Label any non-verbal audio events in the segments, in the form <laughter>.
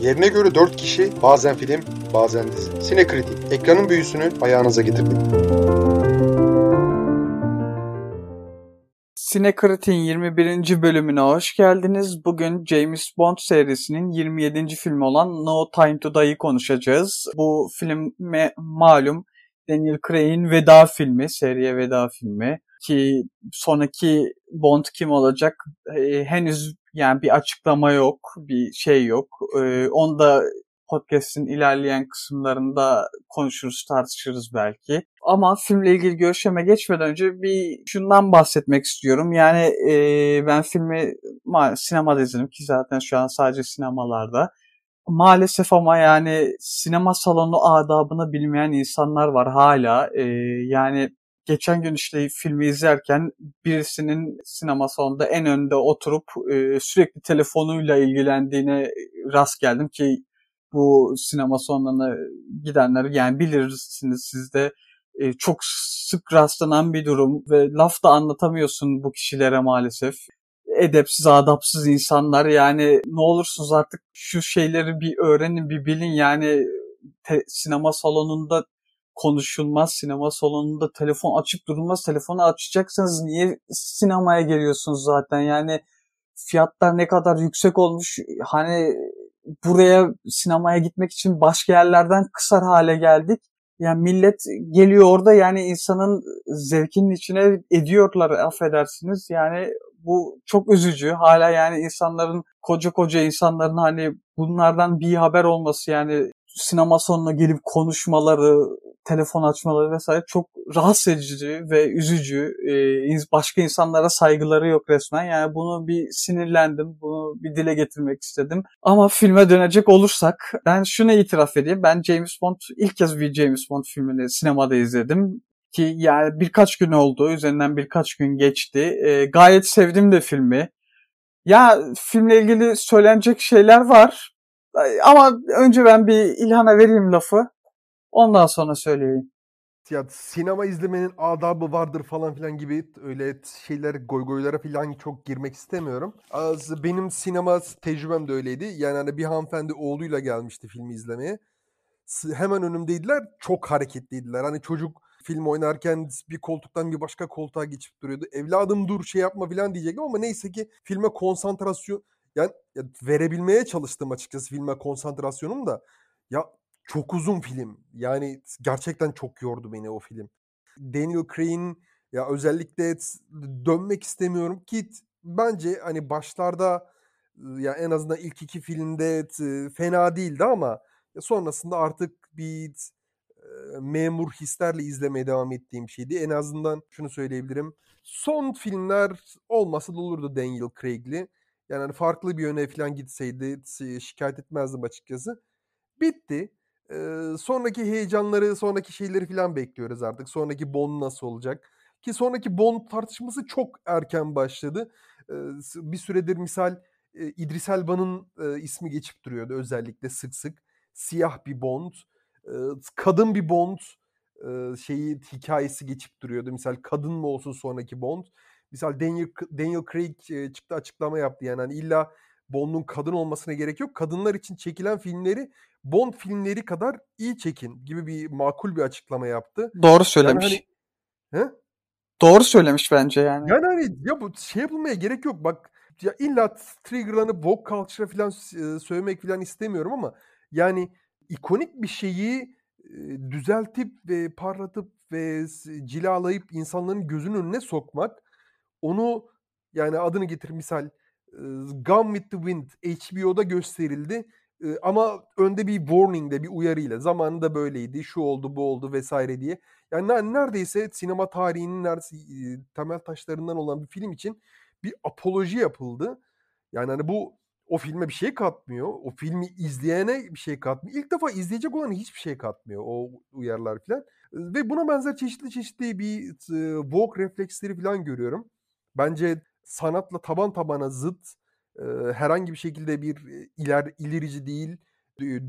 Yerine göre 4 kişi, bazen film, bazen dizi. Sinekritik, ekranın büyüsünü ayağınıza getirdik. Sinekritik'in 21. bölümüne hoş geldiniz. Bugün James Bond serisinin 27. filmi olan No Time to Die'yi konuşacağız. Bu filme malum Daniel Craig'in veda filmi, seriye veda filmi ki sonraki Bond kim olacak e, henüz yani bir açıklama yok, bir şey yok. E, onu da podcast'in ilerleyen kısımlarında konuşuruz, tartışırız belki. Ama filmle ilgili görüşeme geçmeden önce bir şundan bahsetmek istiyorum. Yani e, ben filmi sinemada izledim ki zaten şu an sadece sinemalarda. Maalesef ama yani sinema salonu adabını bilmeyen insanlar var hala. E, yani geçen gün işte filmi izlerken birisinin sinema salonunda en önde oturup e, sürekli telefonuyla ilgilendiğine rast geldim ki bu sinema salonuna gidenler yani bilirsiniz siz de e, çok sık rastlanan bir durum ve laf da anlatamıyorsun bu kişilere maalesef. Edepsiz, adapsız insanlar yani ne olursunuz artık şu şeyleri bir öğrenin, bir bilin yani te, sinema salonunda konuşulmaz. Sinema salonunda telefon açık durulmaz. Telefonu açacaksanız niye sinemaya geliyorsunuz zaten? Yani fiyatlar ne kadar yüksek olmuş. Hani buraya sinemaya gitmek için başka yerlerden kısar hale geldik. Yani millet geliyor orada yani insanın zevkinin içine ediyorlar affedersiniz. Yani bu çok üzücü. Hala yani insanların koca koca insanların hani bunlardan bir haber olması yani sinema sonuna gelip konuşmaları, telefon açmaları vesaire çok rahatsız edici ve üzücü. Ee, başka insanlara saygıları yok resmen. Yani bunu bir sinirlendim. Bunu bir dile getirmek istedim. Ama filme dönecek olursak ben şunu itiraf edeyim. Ben James Bond ilk kez bir James Bond filmini sinemada izledim ki yani birkaç gün oldu. Üzerinden birkaç gün geçti. Ee, gayet sevdim de filmi. Ya filmle ilgili söylenecek şeyler var. Ama önce ben bir İlhan'a vereyim lafı. Ondan sonra söyleyeyim. Ya sinema izlemenin adabı vardır falan filan gibi öyle şeyler goygoylara falan çok girmek istemiyorum. Az benim sinema tecrübem de öyleydi. Yani hani bir hanımefendi oğluyla gelmişti filmi izlemeye. Hemen önümdeydiler. Çok hareketliydiler. Hani çocuk film oynarken bir koltuktan bir başka koltuğa geçip duruyordu. Evladım dur şey yapma falan diyecektim ama neyse ki filme konsantrasyon yani ya verebilmeye çalıştım açıkçası filme konsantrasyonum da. Ya çok uzun film. Yani gerçekten çok yordu beni o film. Daniel Craig'in ya özellikle dönmek istemiyorum ki bence hani başlarda ya en azından ilk iki filmde fena değildi ama sonrasında artık bir memur hislerle izlemeye devam ettiğim şeydi. En azından şunu söyleyebilirim. Son filmler olmasa da olurdu Daniel Craig'li. Yani hani farklı bir yöne falan gitseydi şikayet etmezdim açıkçası. Bitti. Ee, sonraki heyecanları, sonraki şeyleri falan bekliyoruz artık. Sonraki Bond nasıl olacak? Ki sonraki Bond tartışması çok erken başladı. Ee, bir süredir misal e, İdris Elba'nın e, ismi geçip duruyordu özellikle sık sık. Siyah bir Bond, e, kadın bir Bond e, şeyi hikayesi geçip duruyordu. Misal kadın mı olsun sonraki Bond? Misal Daniel, Daniel Craig çıktı açıklama yaptı yani hani illa Bond'un kadın olmasına gerek yok. Kadınlar için çekilen filmleri Bond filmleri kadar iyi çekin gibi bir makul bir açıklama yaptı. Doğru söylemiş. Yani hani, he? Doğru söylemiş bence yani. Yani hani ya bu şey yapılmaya gerek yok. Bak ya illa triggerlanıp woke culture'a falan söylemek falan istemiyorum ama yani ikonik bir şeyi düzeltip ve parlatıp ve cilalayıp insanların gözünün önüne sokmak onu yani adını getir misal Gone with the Wind HBO'da gösterildi. Ama önde bir warning'de bir uyarıyla zamanında böyleydi şu oldu bu oldu vesaire diye. Yani neredeyse sinema tarihinin neredeyse temel taşlarından olan bir film için bir apoloji yapıldı. Yani hani bu o filme bir şey katmıyor. O filmi izleyene bir şey katmıyor. İlk defa izleyecek olan hiçbir şey katmıyor o uyarılar falan. Ve buna benzer çeşitli çeşitli bir woke refleksleri falan görüyorum. Bence sanatla taban tabana zıt e, herhangi bir şekilde bir iler ilerici değil,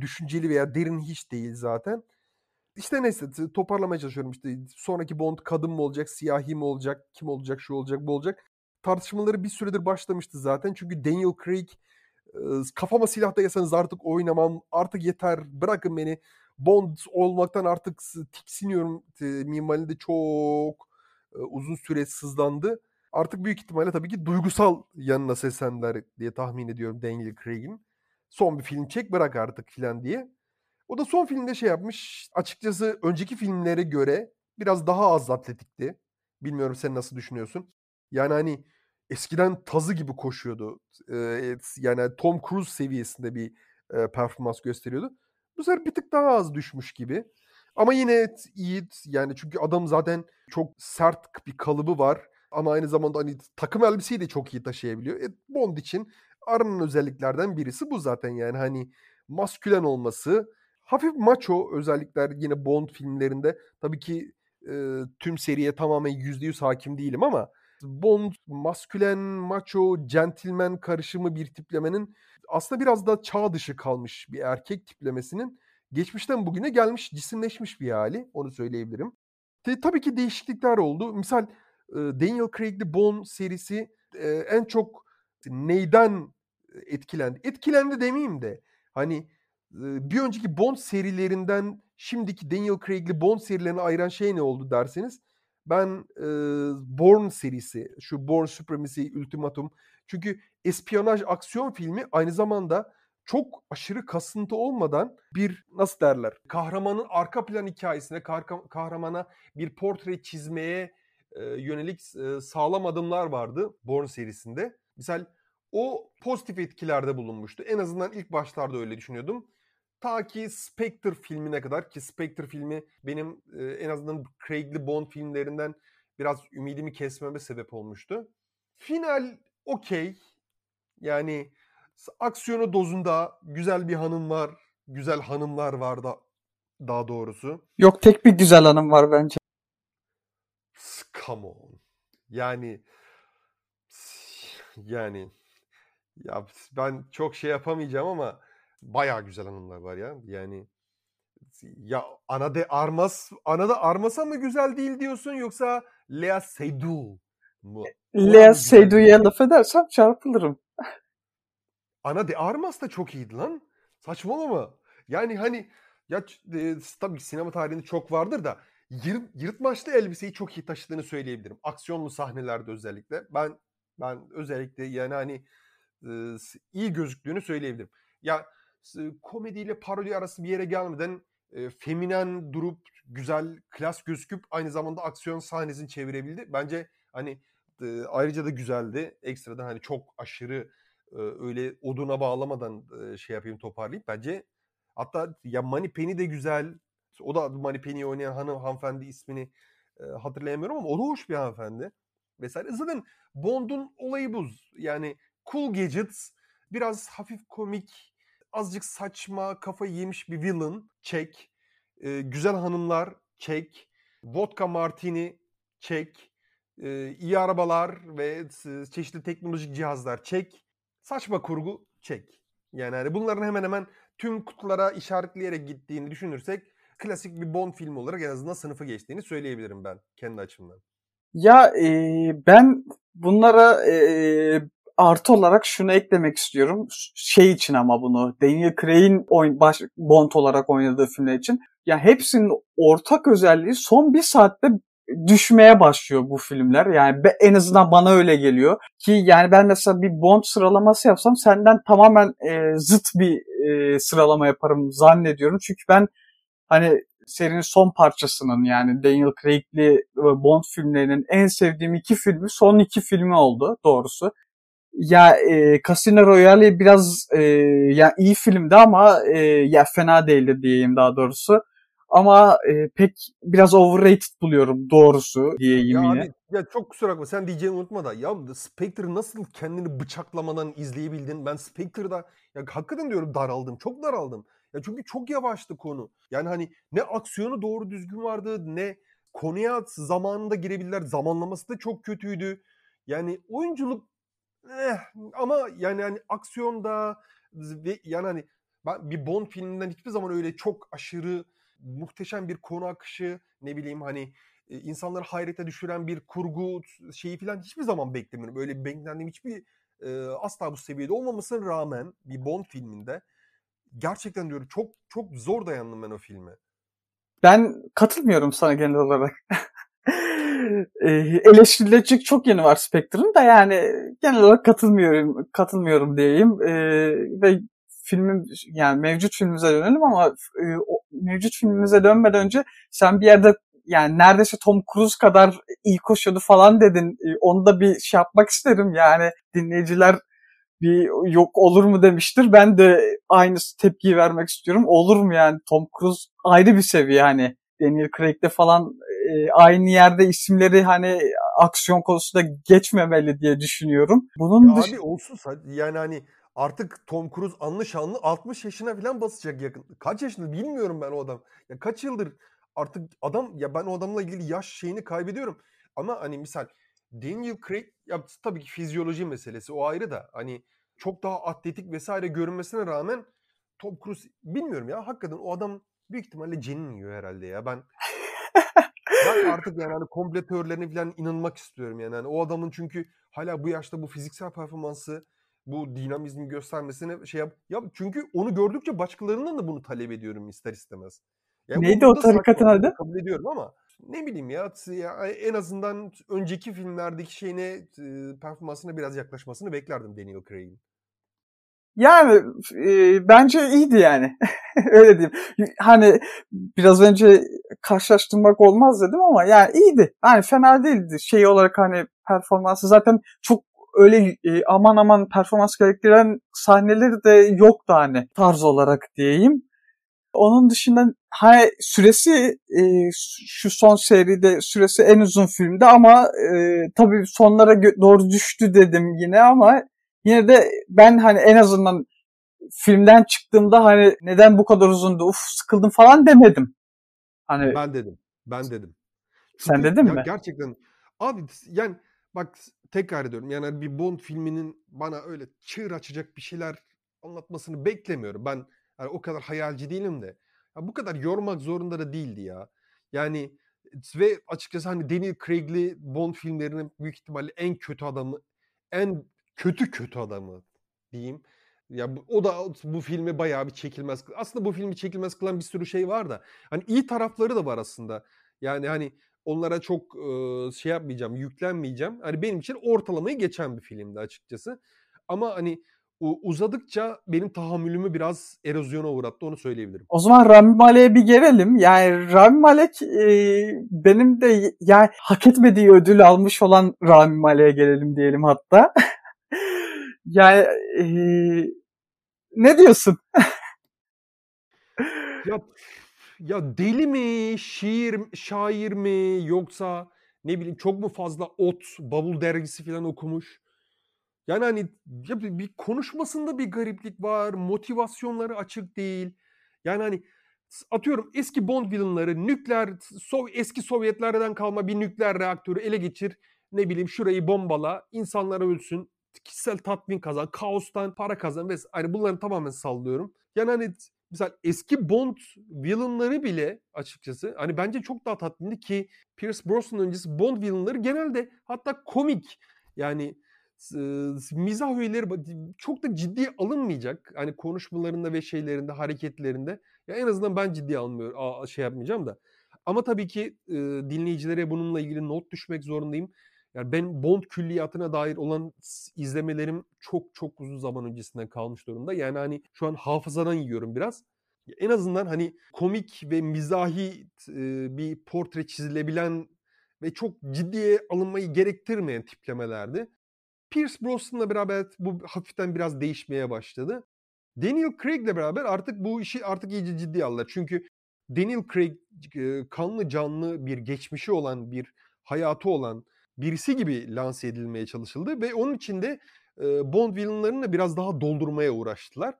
düşünceli veya derin hiç değil zaten. İşte neyse toparlamaya çalışıyorum işte sonraki Bond kadın mı olacak, siyahi mi olacak, kim olacak, şu olacak, bu olacak. Tartışmaları bir süredir başlamıştı zaten. Çünkü Daniel Craig kafama silah dayasanız artık oynamam. Artık yeter. Bırakın beni. Bond olmaktan artık tiksiniyorum. Minvalinde çok uzun süre sızlandı. Artık büyük ihtimalle tabii ki duygusal yanına seslendiler diye tahmin ediyorum Daniel Craig'in. Son bir film çek bırak artık filan diye. O da son filmde şey yapmış. Açıkçası önceki filmlere göre biraz daha az atletikti. Bilmiyorum sen nasıl düşünüyorsun. Yani hani eskiden tazı gibi koşuyordu. Ee, yani Tom Cruise seviyesinde bir e, performans gösteriyordu. Bu sefer bir tık daha az düşmüş gibi. Ama yine iyi yani çünkü adam zaten çok sert bir kalıbı var. Ama aynı zamanda hani takım elbiseyi de çok iyi taşıyabiliyor. E, Bond için aranan özelliklerden birisi bu zaten yani hani maskülen olması, hafif macho özellikler yine Bond filmlerinde. Tabii ki e, tüm seriye tamamen %100 hakim değilim ama Bond maskülen, macho, gentleman karışımı bir tiplemenin aslında biraz da çağ dışı kalmış bir erkek tiplemesinin geçmişten bugüne gelmiş, cisimleşmiş bir hali. Onu söyleyebilirim. Te, tabii ki değişiklikler oldu. Misal Daniel Craig'li Bond serisi en çok neyden etkilendi? Etkilendi demeyeyim de hani bir önceki Bond serilerinden şimdiki Daniel Craig'li Bond serilerini ayıran şey ne oldu derseniz ben e, Bourne serisi, şu Bourne Supremacy Ultimatum çünkü espiyonaj aksiyon filmi aynı zamanda çok aşırı kasıntı olmadan bir nasıl derler kahramanın arka plan hikayesine kahramana bir portre çizmeye yönelik sağlam adımlar vardı Bourne serisinde. Misal o pozitif etkilerde bulunmuştu. En azından ilk başlarda öyle düşünüyordum. Ta ki Spectre filmine kadar ki Spectre filmi benim en azından Craig'li Bond filmlerinden biraz ümidimi kesmeme sebep olmuştu. Final okey. Yani aksiyonu dozunda güzel bir hanım var. Güzel hanımlar var da daha doğrusu. Yok tek bir güzel hanım var bence. Come on. Yani yani ya ben çok şey yapamayacağım ama bayağı güzel hanımlar var ya. Yani ya ana de Armas ana da Armas'a mı güzel değil diyorsun yoksa Lea Seydoux mu? Lea Seydoux laf edersem çarpılırım. Ana de Armas da çok iyiydi lan. Saçmalama. Yani hani ya e, tabii sinema tarihinde çok vardır da yır, yırtmaçlı elbiseyi çok iyi taşıdığını söyleyebilirim. Aksiyonlu sahnelerde özellikle. Ben ben özellikle yani hani e, iyi gözüktüğünü söyleyebilirim. Ya komediyle parodi arası bir yere gelmeden e, feminen durup güzel klas gözüküp aynı zamanda aksiyon sahnesini çevirebildi. Bence hani e, ayrıca da güzeldi. Ekstradan hani çok aşırı e, öyle oduna bağlamadan e, şey yapayım toparlayıp bence hatta ya Money Penny de güzel. O da Money Penny'yi oynayan hanım hanımefendi ismini e, hatırlayamıyorum ama o da hoş bir hanımefendi. Vesaire. Zaten Bond'un olayı bu. Yani cool gadgets, biraz hafif komik, azıcık saçma, kafayı yemiş bir villain, çek. E, güzel hanımlar, çek. Vodka martini, çek. E, iyi arabalar ve çeşitli teknolojik cihazlar, çek. Saçma kurgu, çek. Yani hani bunların hemen hemen tüm kutulara işaretleyerek gittiğini düşünürsek klasik bir Bond filmi olarak en azından sınıfı geçtiğini söyleyebilirim ben kendi açımdan. Ya e, ben bunlara e, artı olarak şunu eklemek istiyorum. Şey için ama bunu Daniel Craig'in oyun, baş, Bond olarak oynadığı filmler için. Ya hepsinin ortak özelliği son bir saatte düşmeye başlıyor bu filmler. Yani en azından bana öyle geliyor. Ki yani ben mesela bir Bond sıralaması yapsam senden tamamen e, zıt bir e, sıralama yaparım zannediyorum. Çünkü ben hani serinin son parçasının yani Daniel Craig'li Bond filmlerinin en sevdiğim iki filmi son iki filmi oldu doğrusu. Ya e, Casino Royale biraz e, ya iyi filmdi ama e, ya fena değildi diyeyim daha doğrusu. Ama e, pek biraz overrated buluyorum doğrusu diyeyim ya yine. Abi, ya çok kusura bakma sen diyeceğini unutma da. Ya Spectre nasıl kendini bıçaklamadan izleyebildin? Ben Spectre'da ya hakikaten diyorum daraldım. Çok daraldım. Ya çünkü çok yavaştı konu. Yani hani ne aksiyonu doğru düzgün vardı ne konuya zamanında girebilirler. Zamanlaması da çok kötüydü. Yani oyunculuk eh, ama yani hani aksiyonda ve yani hani ben bir Bond filminden hiçbir zaman öyle çok aşırı muhteşem bir konu akışı ne bileyim hani insanları hayrete düşüren bir kurgu şeyi falan hiçbir zaman beklemiyorum. Öyle beklendiğim hiçbir e, asla bu seviyede olmamasına rağmen bir Bond filminde gerçekten diyorum çok çok zor dayandım ben o filme. Ben katılmıyorum sana genel olarak. <laughs> e, eleştirilecek çok yeni var Spectre'ın da yani genel olarak katılmıyorum katılmıyorum diyeyim. E, ve filmin yani mevcut filmimize dönelim ama e, o, mevcut filmimize dönmeden önce sen bir yerde yani neredeyse Tom Cruise kadar iyi koşuyordu falan dedin. E, onu da bir şey yapmak isterim yani dinleyiciler bir yok olur mu demiştir. Ben de aynı tepkiyi vermek istiyorum. Olur mu yani Tom Cruise ayrı bir seviye hani Daniel Craig'de falan e, aynı yerde isimleri hani aksiyon konusunda geçmemeli diye düşünüyorum. Bunun ya dış- abi olsun yani hani artık Tom Cruise anlı şanlı 60 yaşına falan basacak yakın. Kaç yaşında bilmiyorum ben o adam. Ya kaç yıldır artık adam ya ben o adamla ilgili yaş şeyini kaybediyorum. Ama hani misal Daniel Craig ya tabii ki fizyoloji meselesi o ayrı da hani çok daha atletik vesaire görünmesine rağmen Tom Cruise bilmiyorum ya hakikaten o adam büyük ihtimalle cenin yiyor herhalde ya ben <laughs> ben artık yani hani komple teorilerine falan inanmak istiyorum yani. yani o adamın çünkü hala bu yaşta bu fiziksel performansı bu dinamizmi göstermesine şey yap. Ya çünkü onu gördükçe başkalarından da bunu talep ediyorum ister istemez. Yani Neydi o tarikatın adı? Kabul ediyorum ama ne bileyim ya, en azından önceki filmlerdeki şeyine performansına biraz yaklaşmasını beklerdim Daniel Craig'in. Yani e, bence iyiydi yani. <laughs> Öyle diyeyim. Hani biraz önce karşılaştırmak olmaz dedim ama yani iyiydi. Yani fena değildi. Şey olarak hani performansı zaten çok öyle e, aman aman performans gerektiren sahneleri de yoktu hani tarz olarak diyeyim. Onun dışında hani süresi e, şu son seride süresi en uzun filmde ama e, tabii sonlara doğru düştü dedim yine ama yine de ben hani en azından filmden çıktığımda hani neden bu kadar uzundu uf sıkıldım falan demedim. Hani Ben dedim. Ben dedim. Sen dedin ya mi? Gerçekten abi yani bak tekrar ediyorum yani bir Bond filminin bana öyle çığır açacak bir şeyler anlatmasını beklemiyorum. Ben yani o kadar hayalci değilim de. Ya bu kadar yormak zorunda da değildi ya. Yani ve açıkçası hani Daniel Craig'li Bond filmlerinin büyük ihtimalle en kötü adamı, en kötü kötü adamı diyeyim. Ya bu, o da bu filmi bayağı bir çekilmez. Aslında bu filmi çekilmez kılan bir sürü şey var da. Hani iyi tarafları da var aslında. Yani hani onlara çok e, şey yapmayacağım, yüklenmeyeceğim. Hani benim için ortalamayı geçen bir filmdi açıkçası. Ama hani uzadıkça benim tahammülümü biraz erozyona uğrattı onu söyleyebilirim. O zaman Rami Malek'e bir gelelim. Yani Rami Malek e, benim de yani hak etmediği ödül almış olan Rami Malek'e gelelim diyelim hatta. <laughs> yani e, ne diyorsun? ya ya deli mi, şiir, şair mi yoksa ne bileyim çok mu fazla ot, bavul dergisi falan okumuş? Yani hani bir konuşmasında bir gariplik var, motivasyonları açık değil. Yani hani atıyorum eski Bond villainları nükleer Sov eski Sovyetlerden kalma bir nükleer reaktörü ele geçir. Ne bileyim şurayı bombala, insanlar ölsün, kişisel tatmin kazan, kaostan para kazan ve hani bunları tamamen sallıyorum. Yani hani mesela eski Bond villainları bile açıkçası hani bence çok daha tatminli ki Pierce Brosnan öncesi Bond villainları genelde hatta komik yani mizah öğeleri çok da ciddi alınmayacak. Hani konuşmalarında ve şeylerinde, hareketlerinde. Ya en azından ben ciddi almıyorum, şey yapmayacağım da. Ama tabii ki e, dinleyicilere bununla ilgili not düşmek zorundayım. Yani ben Bond külliyatına dair olan izlemelerim çok çok uzun zaman öncesinden kalmış durumda. Yani hani şu an hafızadan yiyorum biraz. En azından hani komik ve mizahi e, bir portre çizilebilen ve çok ciddiye alınmayı gerektirmeyen tiplemelerdi. Pierce Brosnan'la beraber bu hafiften biraz değişmeye başladı. Daniel Craig'le beraber artık bu işi artık iyice ciddiye aldılar. Çünkü Daniel Craig kanlı canlı bir geçmişi olan, bir hayatı olan birisi gibi lanse edilmeye çalışıldı ve onun için de Bond villainlarını biraz daha doldurmaya uğraştılar.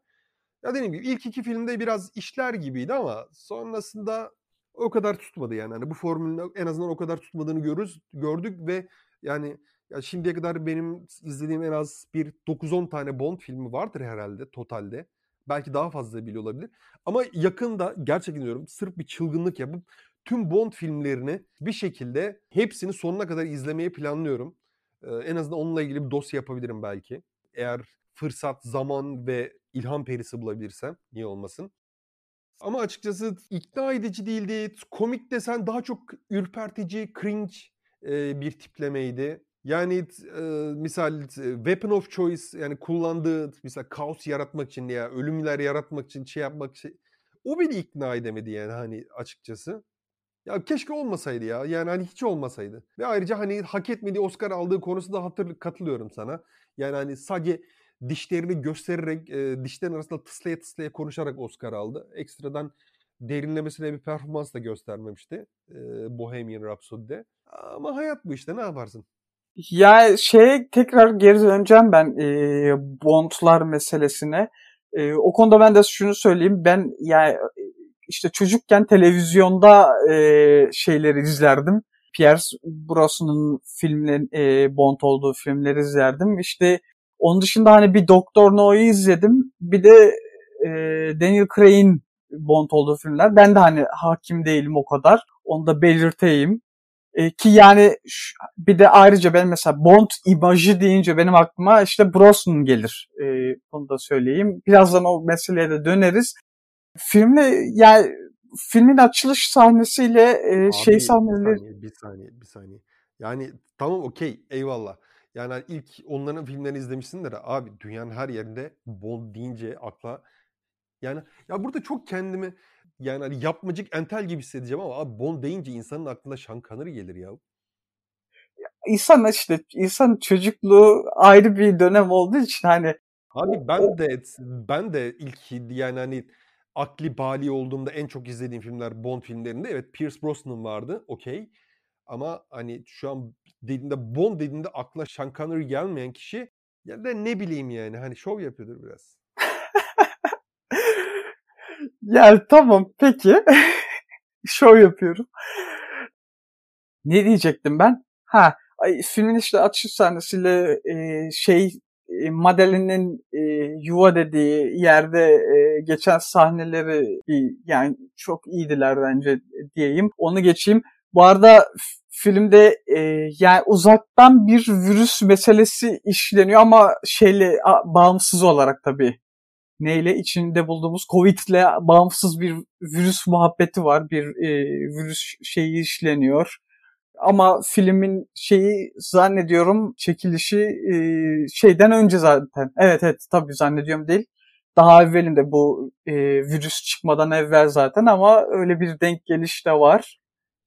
Ya dediğim gibi ilk iki filmde biraz işler gibiydi ama sonrasında o kadar tutmadı yani. Hani bu formülün en azından o kadar tutmadığını görürüz, gördük ve yani ya şimdiye kadar benim izlediğim en az bir 9-10 tane Bond filmi vardır herhalde totalde. Belki daha fazla bile olabilir. Ama yakında gerçekten diyorum sırf bir çılgınlık yapıp tüm Bond filmlerini bir şekilde hepsini sonuna kadar izlemeyi planlıyorum. Ee, en azından onunla ilgili bir dosya yapabilirim belki. eğer fırsat, zaman ve ilham perisi bulabilirsem niye olmasın. Ama açıkçası ikna edici değildi. Komik desen daha çok ürpertici, cringe bir tiplemeydi. Yani e, misal weapon of choice yani kullandığı mesela kaos yaratmak için ya ölümler yaratmak için şey yapmak için o beni ikna edemedi yani hani açıkçası. Ya keşke olmasaydı ya. Yani hani hiç olmasaydı. Ve ayrıca hani hak etmediği Oscar aldığı konusunda hatır, katılıyorum sana. Yani hani sadece dişlerini göstererek, e, dişlerin arasında tıslaya tıslaya konuşarak Oscar aldı. Ekstradan derinlemesine bir performans da göstermemişti e, Bohemian Rhapsody'de. Ama hayat bu işte ne yaparsın? Ya şey tekrar geri döneceğim ben e, Bond'lar meselesine. E, o konuda ben de şunu söyleyeyim. Ben yani işte çocukken televizyonda e, şeyleri izlerdim. Pierce Brosnan'ın filmlerin e, Bond olduğu filmleri izlerdim. İşte onun dışında hani bir Doktor No'yu izledim. Bir de e, Daniel Craig'in Bond olduğu filmler. Ben de hani hakim değilim o kadar. Onu da belirteyim. E, ki yani bir de ayrıca ben mesela Bond imajı deyince benim aklıma işte Brosnan gelir. E, bunu da söyleyeyim. Birazdan o meseleye de döneriz. Filmle yani filmin açılış sahnesiyle e, Abi, şey sahneleri... Bir saniye, bir saniye, bir saniye. Yani tamam okey eyvallah. Yani ilk onların filmlerini izlemişsindir. Abi dünyanın her yerinde Bond deyince akla yani ya burada çok kendimi yani hani yapmacık entel gibi hissedeceğim ama abi Bond deyince insanın aklına Sean Connery gelir ya. İnsan işte insan çocukluğu ayrı bir dönem olduğu için hani Abi ben de ben de ilk yani hani akli bali olduğumda en çok izlediğim filmler Bond filmlerinde evet Pierce Brosnan vardı okey. Ama hani şu an dediğinde Bond dediğinde akla Sean Connery gelmeyen kişi ya da ne bileyim yani hani şov yapıyordur biraz. Yani tamam peki. <laughs> şov yapıyorum. Ne diyecektim ben? Ha, ay, filmin işte açış sahnesiyle e, şey e, Madeline'in e, yuva dediği yerde e, geçen sahneleri yani çok iyiydiler bence diyeyim. Onu geçeyim. Bu arada filmde e, yani uzaktan bir virüs meselesi işleniyor ama şeyle bağımsız olarak tabii. Neyle içinde bulduğumuz Covid'le bağımsız bir virüs muhabbeti var. Bir e, virüs şeyi işleniyor. Ama filmin şeyi zannediyorum çekilişi e, şeyden önce zaten. Evet evet tabii zannediyorum değil. Daha evvelinde bu e, virüs çıkmadan evvel zaten ama öyle bir denk geliş de var.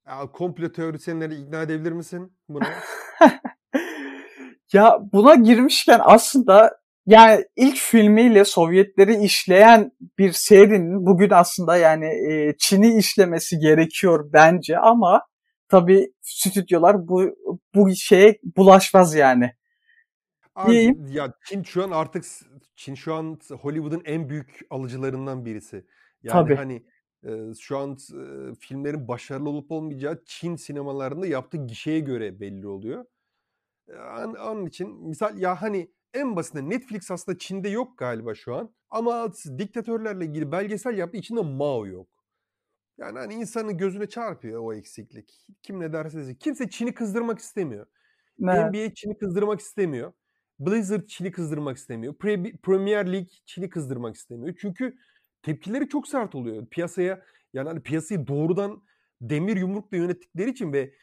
Ya, komplo teorisyenleri ikna edebilir misin buna? <laughs> ya buna girmişken aslında yani ilk filmiyle Sovyetleri işleyen bir serinin bugün aslında yani e, Çin'i işlemesi gerekiyor bence ama tabii stüdyolar bu bu şeye bulaşmaz yani. Abi, ya Çin şu an artık Çin şu an Hollywood'un en büyük alıcılarından birisi. Yani tabii. hani e, şu an e, filmlerin başarılı olup olmayacağı Çin sinemalarında yaptığı gişeye göre belli oluyor. Yani onun için misal ya hani en basitinden Netflix aslında Çin'de yok galiba şu an. Ama diktatörlerle ilgili belgesel yaptığı içinde Mao yok. Yani hani insanın gözüne çarpıyor o eksiklik. Kim ne derse desin. Kimse Çin'i kızdırmak istemiyor. Ne? NBA Çin'i kızdırmak istemiyor. Blizzard Çin'i kızdırmak istemiyor. Pre- Premier League Çin'i kızdırmak istemiyor. Çünkü tepkileri çok sert oluyor. Piyasaya yani hani piyasayı doğrudan demir yumrukla yönettikleri için ve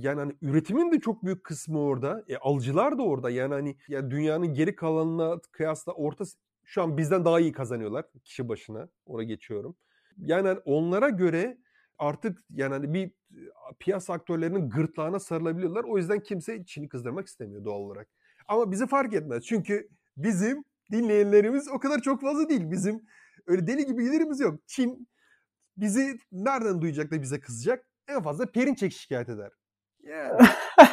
yani hani üretimin de çok büyük kısmı orada. E, alıcılar da orada. Yani hani ya dünyanın geri kalanına kıyasla orta şu an bizden daha iyi kazanıyorlar kişi başına. Oraya geçiyorum. Yani hani onlara göre artık yani hani bir piyasa aktörlerinin gırtlağına sarılabiliyorlar. O yüzden kimse Çin'i kızdırmak istemiyor doğal olarak. Ama bizi fark etmez. Çünkü bizim dinleyenlerimiz o kadar çok fazla değil. Bizim öyle deli gibi gelirimiz yok. Çin bizi nereden duyacak da bize kızacak? En fazla Perinçek şikayet eder. Yani.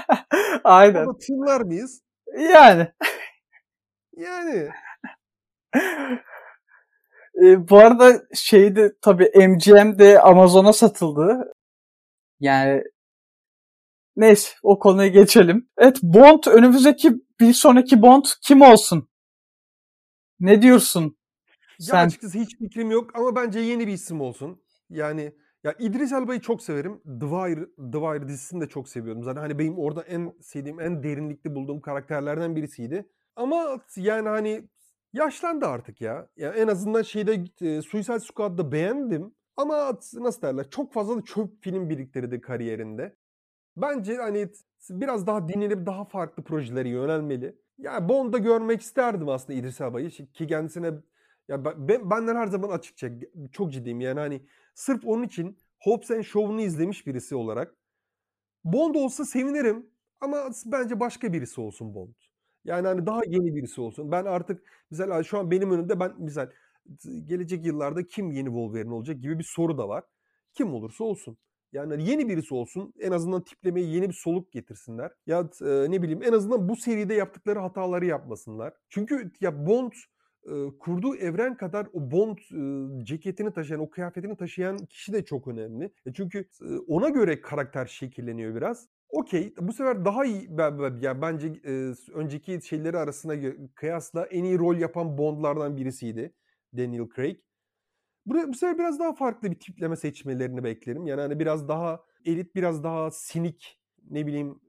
<laughs> Aynen. Ama tınlar mıyız? Yani. Yani. E, bu arada şeyde tabii MGM de Amazon'a satıldı. Yani neyse o konuya geçelim. Evet Bond önümüzdeki bir sonraki Bond kim olsun? Ne diyorsun? Ya Sen... açıkçası hiç fikrim yok ama bence yeni bir isim olsun. Yani ya İdris Elba'yı çok severim. The Wire, The Wire dizisini de çok seviyorum. Zaten hani benim orada en sevdiğim, en derinlikli bulduğum karakterlerden birisiydi. Ama yani hani yaşlandı artık ya. ya en azından şeyde e, Suicide Squad'da beğendim. Ama nasıl derler çok fazla da çöp film biriktirdi kariyerinde. Bence hani biraz daha dinlenip daha farklı projelere yönelmeli. Ya Bond'da görmek isterdim aslında İdris Elba'yı ki kendisine ya ben, benden her zaman açıkça çok ciddiyim yani hani sırf onun için Hobbs and Shaw'unu izlemiş birisi olarak Bond olsa sevinirim ama bence başka birisi olsun Bond. Yani hani daha yeni birisi olsun. Ben artık mesela şu an benim önümde ben mesela gelecek yıllarda kim yeni Wolverine olacak gibi bir soru da var. Kim olursa olsun. Yani hani yeni birisi olsun. En azından tiplemeyi yeni bir soluk getirsinler. Ya e, ne bileyim en azından bu seride yaptıkları hataları yapmasınlar. Çünkü ya Bond kurduğu evren kadar o Bond ceketini taşıyan, o kıyafetini taşıyan kişi de çok önemli. E çünkü ona göre karakter şekilleniyor biraz. Okey. Bu sefer daha iyi ya bence önceki şeyleri arasında kıyasla en iyi rol yapan Bond'lardan birisiydi Daniel Craig. Bu sefer biraz daha farklı bir tipleme seçmelerini beklerim. Yani hani biraz daha elit, biraz daha sinik ne bileyim.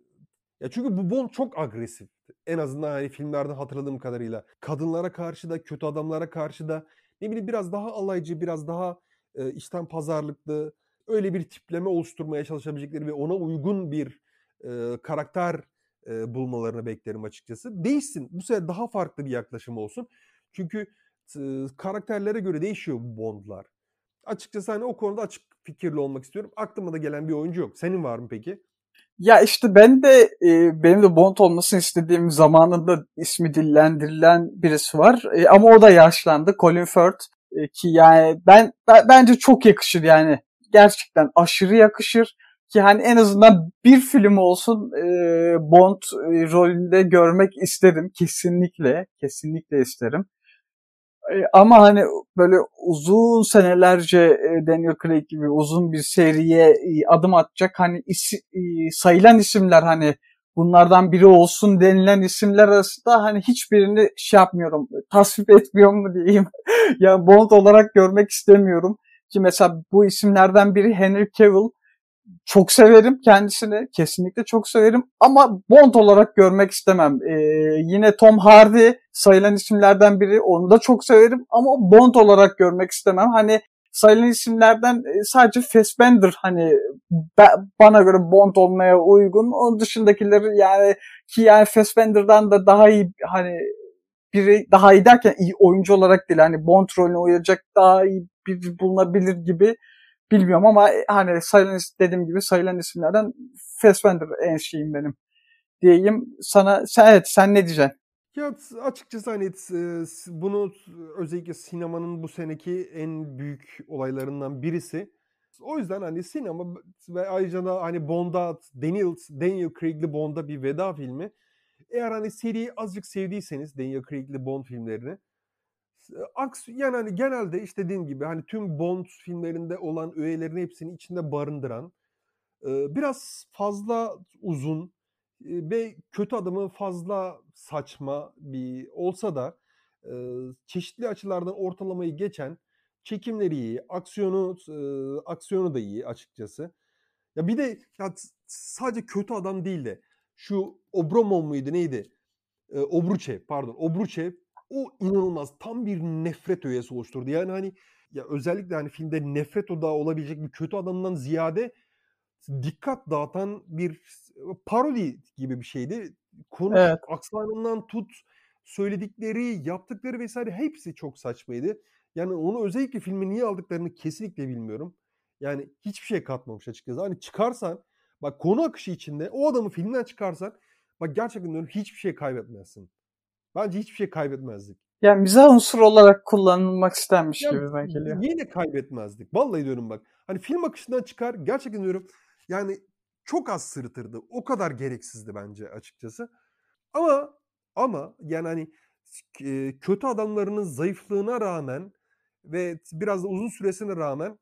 Ya çünkü bu Bond çok agresif. En azından hani filmlerden hatırladığım kadarıyla. Kadınlara karşı da, kötü adamlara karşı da ne bileyim biraz daha alaycı, biraz daha e, işten pazarlıklı öyle bir tipleme oluşturmaya çalışabilecekleri ve ona uygun bir e, karakter e, bulmalarını beklerim açıkçası. Değişsin. Bu sefer daha farklı bir yaklaşım olsun. Çünkü e, karakterlere göre değişiyor bu Bond'lar. Açıkçası hani o konuda açık fikirli olmak istiyorum. Aklıma da gelen bir oyuncu yok. Senin var mı peki? Ya işte ben de e, benim de Bond olmasını istediğim zamanında ismi dillendirilen birisi var. E, ama o da yaşlandı. Colin Firth e, ki yani ben, ben bence çok yakışır yani. Gerçekten aşırı yakışır ki hani en azından bir film olsun e, Bond e, rolünde görmek isterim kesinlikle kesinlikle isterim ama hani böyle uzun senelerce e, Daniel Craig gibi uzun bir seriye e, adım atacak hani isi, e, sayılan isimler hani bunlardan biri olsun denilen isimler arasında hani hiçbirini şey yapmıyorum tasvip etmiyorum mu diyeyim? <laughs> Yani Bond olarak görmek istemiyorum. Ki mesela bu isimlerden biri Henry Cavill çok severim kendisini. Kesinlikle çok severim. Ama Bond olarak görmek istemem. Ee, yine Tom Hardy sayılan isimlerden biri. Onu da çok severim. Ama Bond olarak görmek istemem. Hani sayılan isimlerden e, sadece Fassbender hani bana göre Bond olmaya uygun. Onun dışındakileri yani ki yani Fassbender'dan da daha iyi hani biri daha iyi derken iyi oyuncu olarak değil hani Bond rolüne uyacak daha iyi bir bulunabilir gibi bilmiyorum ama e, hani sayılan dediğim gibi sayılan isimlerden Fassbender en şeyim benim diyeyim. Sana sen, evet sen ne diyeceksin? Ya açıkçası hani e, bunu özellikle sinemanın bu seneki en büyük olaylarından birisi. O yüzden hani sinema ve ayrıca da hani Bond'a Daniel, Daniel Craig'li Bond'a bir veda filmi. Eğer hani seriyi azıcık sevdiyseniz Daniel Craig'li Bond filmlerini aks yani hani genelde işte dediğim gibi hani tüm Bond filmlerinde olan öğelerin hepsini içinde barındıran biraz fazla uzun ve kötü adamı fazla saçma bir olsa da çeşitli açılardan ortalamayı geçen çekimleri iyi, aksiyonu aksiyonu da iyi açıkçası. Ya bir de ya sadece kötü adam değil de şu Obromov muydu neydi? Obruchev pardon Obruchev o inanılmaz tam bir nefret öğesi oluşturdu. Yani hani ya özellikle hani filmde nefret odağı olabilecek bir kötü adamdan ziyade dikkat dağıtan bir parodi gibi bir şeydi. Konu evet. aksanından tut söyledikleri, yaptıkları vesaire hepsi çok saçmaydı. Yani onu özellikle filmi niye aldıklarını kesinlikle bilmiyorum. Yani hiçbir şey katmamış açıkçası. Hani çıkarsan bak konu akışı içinde o adamı filmden çıkarsan bak gerçekten diyorum hiçbir şey kaybetmezsin. Bence hiçbir şey kaybetmezdik. Yani mizah unsur olarak kullanılmak istenmiş ya, gibi ben geliyor. Yine kaybetmezdik. Vallahi diyorum bak. Hani film akışından çıkar gerçekten diyorum yani çok az sırıtırdı. O kadar gereksizdi bence açıkçası. Ama ama yani hani kötü adamlarının zayıflığına rağmen ve biraz da uzun süresine rağmen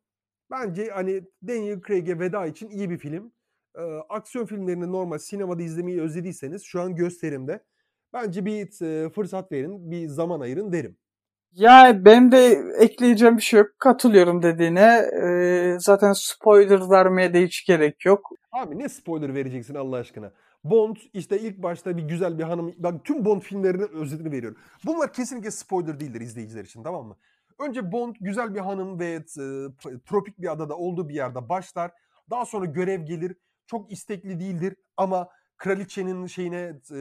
bence hani Daniel Craig'e veda için iyi bir film. Ee, aksiyon filmlerini normal sinemada izlemeyi özlediyseniz şu an gösterimde Bence bir fırsat verin, bir zaman ayırın derim. Ya benim de ekleyeceğim bir şey yok. Katılıyorum dediğine. Ee, zaten spoiler vermeye de hiç gerek yok. Abi ne spoiler vereceksin Allah aşkına? Bond işte ilk başta bir güzel bir hanım. Bak tüm Bond filmlerinin özetini veriyorum. Bunlar kesinlikle spoiler değildir izleyiciler için tamam mı? Önce Bond güzel bir hanım ve e, tropik bir adada olduğu bir yerde başlar. Daha sonra görev gelir. Çok istekli değildir ama kraliçenin şeyine e,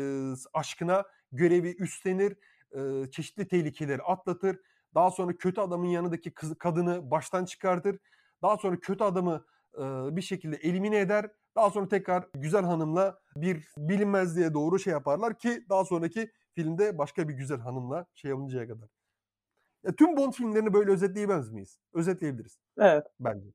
aşkına görevi üstlenir. E, çeşitli tehlikeleri atlatır. Daha sonra kötü adamın yanındaki kız, kadını baştan çıkartır. Daha sonra kötü adamı e, bir şekilde elimine eder. Daha sonra tekrar güzel hanımla bir bilinmezliğe doğru şey yaparlar ki daha sonraki filmde başka bir güzel hanımla şey yapıncaya kadar. Ya, tüm Bond filmlerini böyle özetleyemez miyiz? Özetleyebiliriz. Evet. Bence.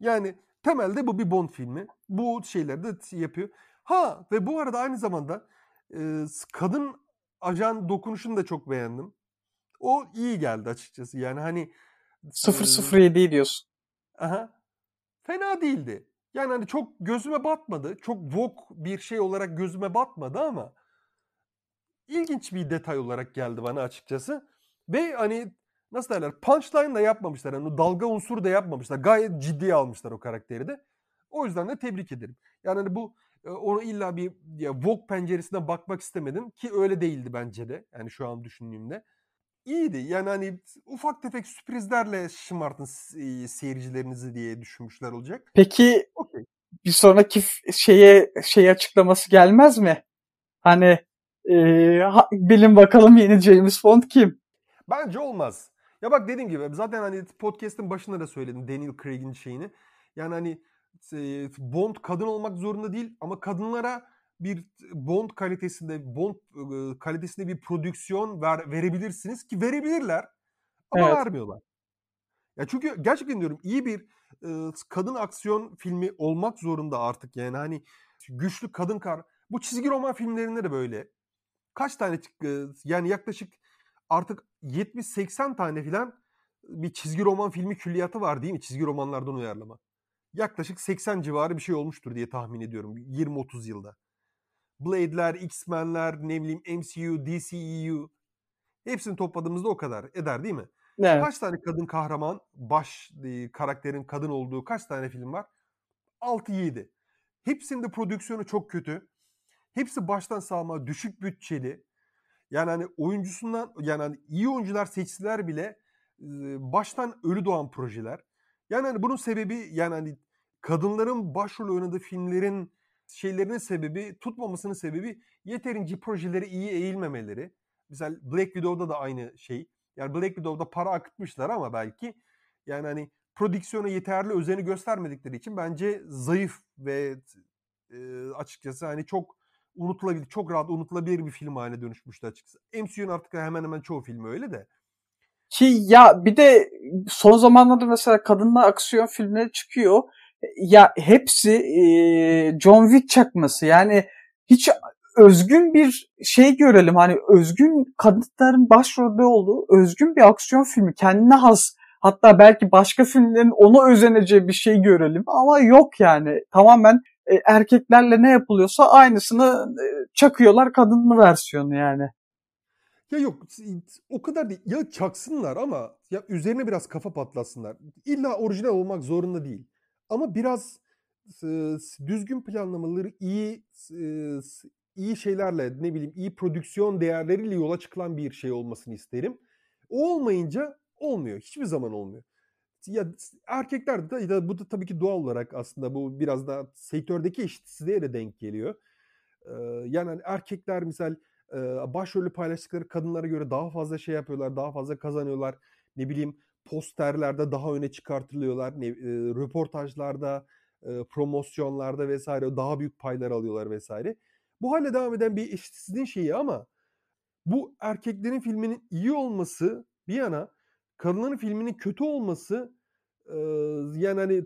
Yani temelde bu bir Bond filmi. Bu şeyleri de yapıyor. Ha ve bu arada aynı zamanda e, kadın ajan dokunuşunu da çok beğendim. O iyi geldi açıkçası. Yani hani 007 diyorsun. Aha. Fena değildi. Yani hani çok gözüme batmadı. Çok vok bir şey olarak gözüme batmadı ama ilginç bir detay olarak geldi bana açıkçası. Ve hani nasıl derler punchline da yapmamışlar. Yani dalga unsuru da yapmamışlar. Gayet ciddiye almışlar o karakteri de. O yüzden de tebrik ederim. Yani hani bu onu illa bir ya Vogue penceresinden bakmak istemedim ki öyle değildi bence de. Yani şu an düşündüğümde. İyiydi. Yani hani ufak tefek sürprizlerle şımartın seyircilerinizi diye düşünmüşler olacak. Peki okay. bir sonraki şeye şey açıklaması gelmez mi? Hani e, bilin bakalım yeni James Bond kim? Bence olmaz. Ya bak dediğim gibi zaten hani podcast'ın başında da söyledim Daniel Craig'in şeyini. Yani hani Bond kadın olmak zorunda değil ama kadınlara bir Bond kalitesinde Bond kalitesinde bir prodüksiyon ver, verebilirsiniz ki verebilirler ama evet. vermiyorlar. Ya çünkü gerçekten diyorum iyi bir e, kadın aksiyon filmi olmak zorunda artık yani hani güçlü kadın kar bu çizgi roman filmlerinde de böyle. Kaç tane e, yani yaklaşık artık 70-80 tane filan bir çizgi roman filmi külliyatı var değil mi? Çizgi romanlardan uyarlama. Yaklaşık 80 civarı bir şey olmuştur diye tahmin ediyorum 20-30 yılda. Blade'ler, X-Men'ler, ne bileyim MCU, DCEU hepsini topladığımızda o kadar eder değil mi? Evet. Kaç tane kadın kahraman, baş e, karakterin kadın olduğu kaç tane film var? 6-7. Hepsinde prodüksiyonu çok kötü. Hepsi baştan sağma, düşük bütçeli. Yani hani oyuncusundan yani hani iyi oyuncular seçtiler bile baştan ölü doğan projeler. Yani hani bunun sebebi yani hani kadınların başrol oynadığı filmlerin şeylerinin sebebi, tutmamasının sebebi yeterince projeleri iyi eğilmemeleri. Mesela Black Widow'da da aynı şey. Yani Black Widow'da para akıtmışlar ama belki yani hani prodüksiyona yeterli özeni göstermedikleri için bence zayıf ve e, açıkçası hani çok unutulabilir, çok rahat unutulabilir bir film haline dönüşmüştü açıkçası. MCU'nun artık hemen hemen çoğu filmi öyle de. Ki ya bir de son zamanlarda mesela kadınlar aksiyon filmleri çıkıyor. Ya hepsi e, John Wick çakması. Yani hiç özgün bir şey görelim. Hani özgün kadınların başrolde olduğu özgün bir aksiyon filmi. Kendine has hatta belki başka filmlerin ona özeneceği bir şey görelim. Ama yok yani. Tamamen e, erkeklerle ne yapılıyorsa aynısını e, çakıyorlar kadınlı versiyonu yani. Ya yok o kadar değil. Ya çaksınlar ama ya üzerine biraz kafa patlatsınlar. İlla orijinal olmak zorunda değil. Ama biraz e, düzgün planlamaları iyi e, iyi şeylerle ne bileyim iyi prodüksiyon değerleriyle yola çıkılan bir şey olmasını isterim. O olmayınca olmuyor. Hiçbir zaman olmuyor. Ya erkekler de ya bu da tabii ki doğal olarak aslında bu biraz da sektördeki eşitsizliğe de denk geliyor. Ee, yani hani erkekler misal başrolü paylaştıkları kadınlara göre daha fazla şey yapıyorlar, daha fazla kazanıyorlar. Ne bileyim posterlerde daha öne çıkartılıyorlar. Ne, e, röportajlarda, e, promosyonlarda vesaire daha büyük paylar alıyorlar vesaire. Bu hale devam eden bir eşitsizliğin şeyi ama bu erkeklerin filminin iyi olması bir yana kadınların filminin kötü olması e, yani hani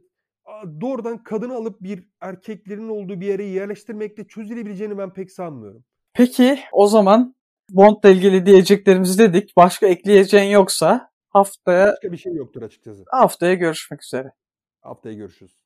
doğrudan kadını alıp bir erkeklerin olduğu bir yere yerleştirmekle çözülebileceğini ben pek sanmıyorum. Peki o zaman Bond'la ilgili diyeceklerimizi dedik. Başka ekleyeceğin yoksa haftaya... Başka bir şey yoktur açıkçası. Haftaya görüşmek üzere. Haftaya görüşürüz.